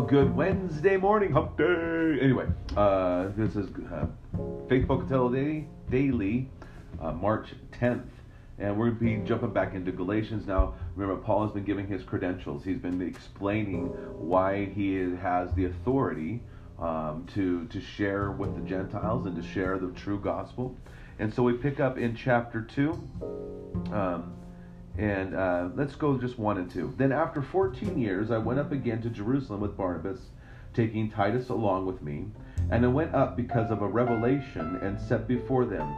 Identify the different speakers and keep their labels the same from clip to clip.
Speaker 1: good Wednesday morning, hump day. Anyway, uh, this is uh, Faith Pocatello Daily, uh, March 10th. And we're going to be jumping back into Galatians now. Remember, Paul has been giving his credentials. He's been explaining why he has the authority um, to, to share with the Gentiles and to share the true gospel. And so we pick up in chapter 2. Um, and uh, let's go just one and two. Then after 14 years, I went up again to Jerusalem with Barnabas, taking Titus along with me. And I went up because of a revelation and set before them,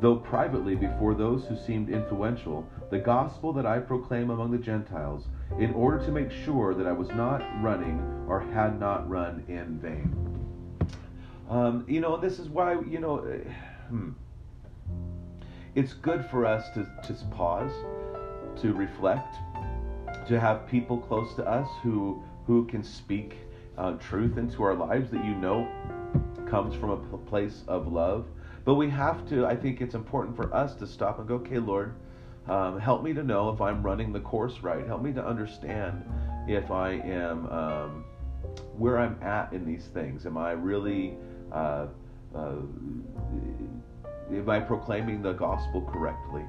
Speaker 1: though privately before those who seemed influential, the gospel that I proclaim among the Gentiles, in order to make sure that I was not running or had not run in vain. Um, you know, this is why, you know, hmm, it's good for us to just pause to reflect, to have people close to us who who can speak uh, truth into our lives that you know comes from a place of love. But we have to. I think it's important for us to stop and go, okay, Lord, um, help me to know if I'm running the course right. Help me to understand if I am um, where I'm at in these things. Am I really uh, uh, am I proclaiming the gospel correctly?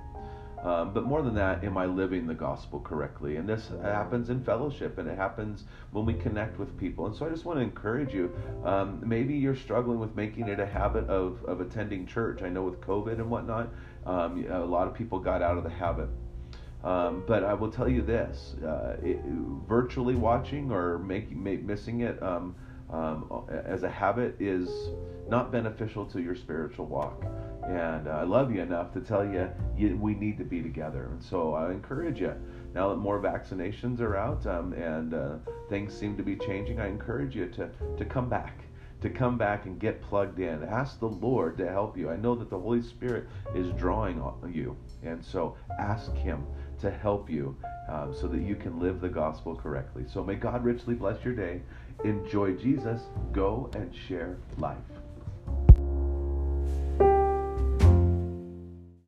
Speaker 1: Um, but more than that, am I living the gospel correctly? And this happens in fellowship and it happens when we connect with people. And so I just want to encourage you. Um, maybe you're struggling with making it a habit of, of attending church. I know with COVID and whatnot, um, a lot of people got out of the habit. Um, but I will tell you this: uh, it, virtually watching or making missing it um, um, as a habit is not beneficial to your spiritual walk. And uh, I love you enough to tell you, you, we need to be together. And so I encourage you. Now that more vaccinations are out um, and uh, things seem to be changing, I encourage you to, to come back to come back and get plugged in. Ask the Lord to help you. I know that the Holy Spirit is drawing on you, and so ask Him to help you um, so that you can live the gospel correctly. So may God richly bless your day. Enjoy Jesus. Go and share life.